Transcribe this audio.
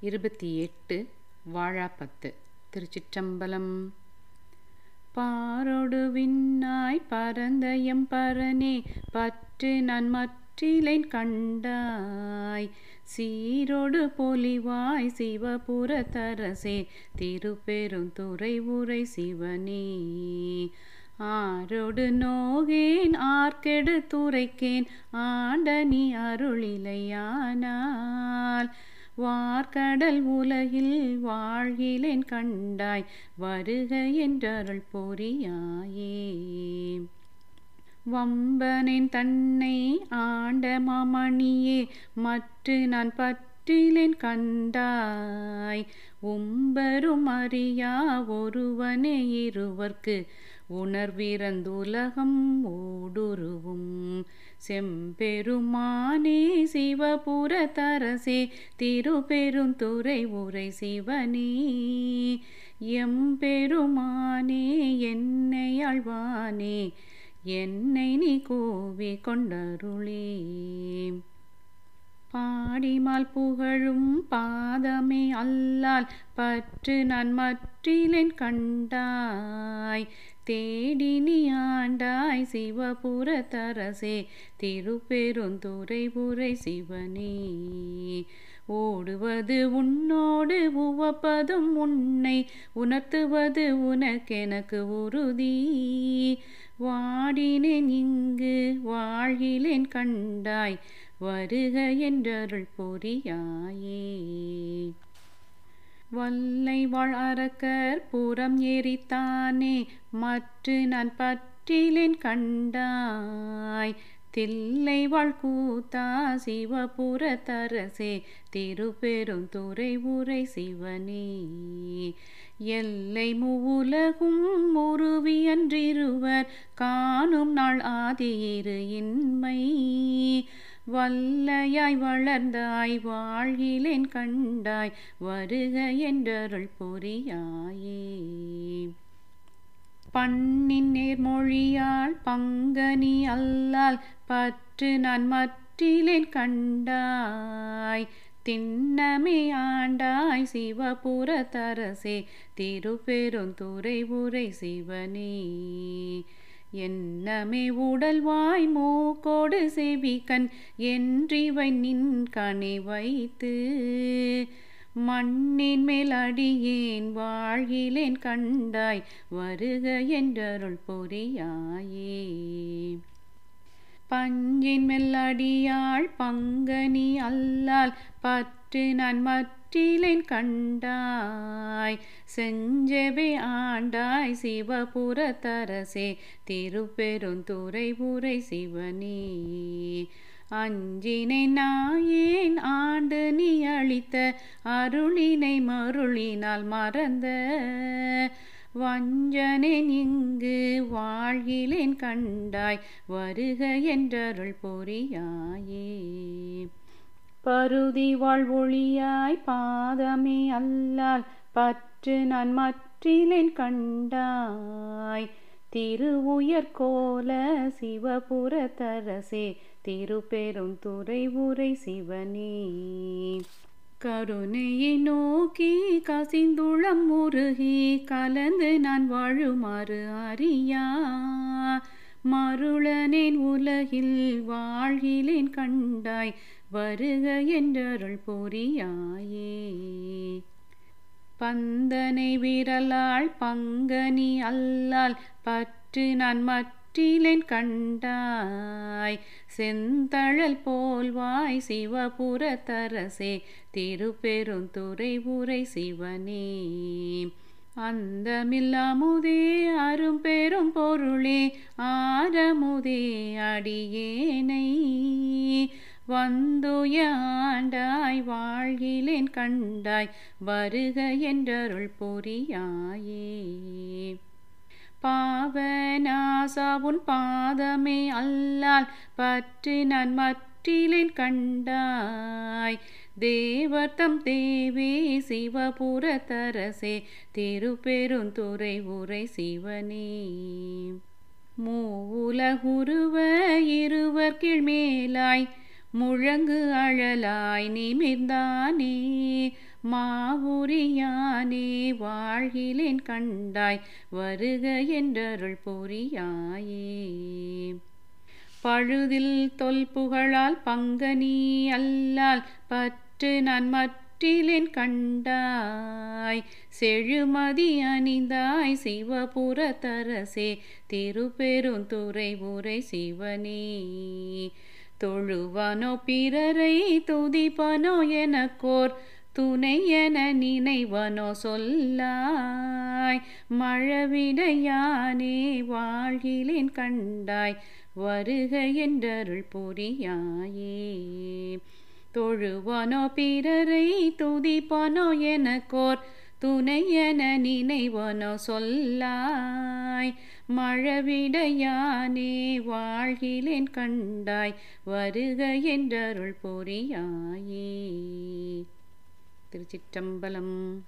இருபத்தி எட்டு வாழாப்பத்து திருச்சிற்றம்பலம். பாரொடு விண்ணாய் பரந்த எம் பரனே பற்று நான் மற்றிலேன் கண்டாய். சீரோடு பொலிவாய் சிவபுர தரசே திருப்பெருந்துறை உரை சிவனே. ஆரோடு நோகேன் ஆர்க்கெடு துரைக்கேன் ஆண்டனி அருளிலையானால். வார்கடல் உலகில் வாழ்கிலேன் கண்டாய் வருக என்றருள் பொறியாயே. வம்பனின் தன்னை ஆண்ட மாமணியே மற்று நான் பற்றிலேன் கண்டாய். உம்பரும் அறியா ஒருவனே இருவர்க்கு உணர்விறந்துலகம் ஓடுருவும். செம்பெருமானே சிவபுர தரசே திருப்பெருந்துறை உரை சிவனே. எம்பெருமானே என்னை ஆழ்வானே என்னை நீ கோவி கொண்டருளே. பாடிமால் புகழும் பாதமே அல்லால் பற்று நான் மற்றிலேன் கண்டாய். தேடினி ஆண்டாய் சிவபுர தரசே. புரை சிவனே. ஓடுவது உன்னோடு உவப்பதும் உன்னை உணர்த்துவது உனக்கெனக்கு உறுதி. வாடினேன் இங்கு வாழ்கிலேன் கண்டாய் வருக என்றருள் பொறியாயே வல்லை வாழ் அரக்கர் புறம் ஏறித்தானே மற்ற நான் பற்றிலேன் கண்டாய். தில்லை வாழ் கூத்தா சிவபுர தரசே திருப்பெரும் துறை உரை சிவனே. எல்லை மூலகும் முருவியன்றிருவர் காணும் நாள் ஆதியிரு இன்மை. வல்லையாய் வளர்ந்தாய் வாழ்கிலேன் கண்டாய் வருக என்றருள் பொறியாயே. பண்ணின் நேர்மொழியால் பங்கனி அல்லால் பற்று நான் மற்றிலேன் கண்டாய். திண்ணமே ஆண்டாய் சிவபுரத்தரசே திருப்பெருந்துரை உரை சிவனே. என்னமே உடல்வாய் மூக்கோடு செவிக்கண் என்றிவை நின் கனை வைத்து மண்ணின் மேல் அடியேன் வாழ்கிலேன் கண்டாய் வருக என்றருள் பொறியாயே. பஞ்சின் மெல்லடியாள் பங்கனி அல்லால் பற்று நான் மற்ற மற்றிலேன் கண்டாய் செஞ்சவே ஆண்டாய் சிவபுர தரசே திருப்பெருந்துறை சிவனே. அஞ்சினை நாயேன் ஆண்டு நீ அளித்த அருளினை மருளினால் மறந்த வஞ்சனேன் இங்கு வாழ்கிலேன் கண்டாய் வருக என்றருள் பொறியாயே பருதி வாழ்வொழியாய் பாதமே அல்லால் பற்று நான் மற்றிலேன் கண்டாய் திருவுயர்கோல சிவபுர தரசே திருப்பெருந்துறை உரை சிவனே. கருணையை நோக்கி கசிந்துளம் முருகி கலந்து நான் வாழுமாறு அறியா. மருளனேன் உலகில் வாழ்கிலேன் கண்டாய் வருக என்றருள் பொறியாயே பந்தனை விரலாள் பங்கனி அல்லால் பற்று நான் மற்றிலேன் கண்டாய் செந்தழல் போல்வாய் சிவபுரத்தரசே திருப்பெருந்துறை உரை சிவனே. அந்தமில்லாமுதே அரும் பெரும் பொருளே ஆரமுதே அடியேனை. வந்துயாண்டாய் வாழ்கிலேன் கண்டாய் வருக என்றருள் பொறியாயே பாவநாசாவுன் பாதமே அல்லால் பற்று நான் மற்றிலேன் கண்டாய். தேவர்த்தம் தேவி சிவபுரத்தரசே திருப்பெருந்துறை உரை சிவனே. மூவுலகுருவ இருவர் கீழ்மேலாய் முழங்கு அழலாய் நிமிர்ந்தானே. மாவுரியானே வாழ்கிலேன் கண்டாய் வருக என்றருள் புரியாயே. பழுதில் தொல்புகழால் பங்கனி அல்லால் பற்று நான் மற்றிலேன் கண்டாய். செழுமதி அணிந்தாய் சிவபுர தரசே. திருப்பெருந்துறை உரை சிவனே. தொழுவானோ பிறரை துதிப்பனோ எனக்கோர். துணை என நினைவனோ சொல்லாய். மழவிடையானே வாழ்கிலேன் கண்டாய். வருக என்றருள் புரியாயே. தொழுவானோ பிறரை துதிப்பனோ எனக்கோர் துணை என நினைவனோ சொல்லாய். மழவிடையானே வாழ்கிலேன் கண்டாய். வருக என்றருள் பொறியாயே. திருச்சிற்றம்பலம்.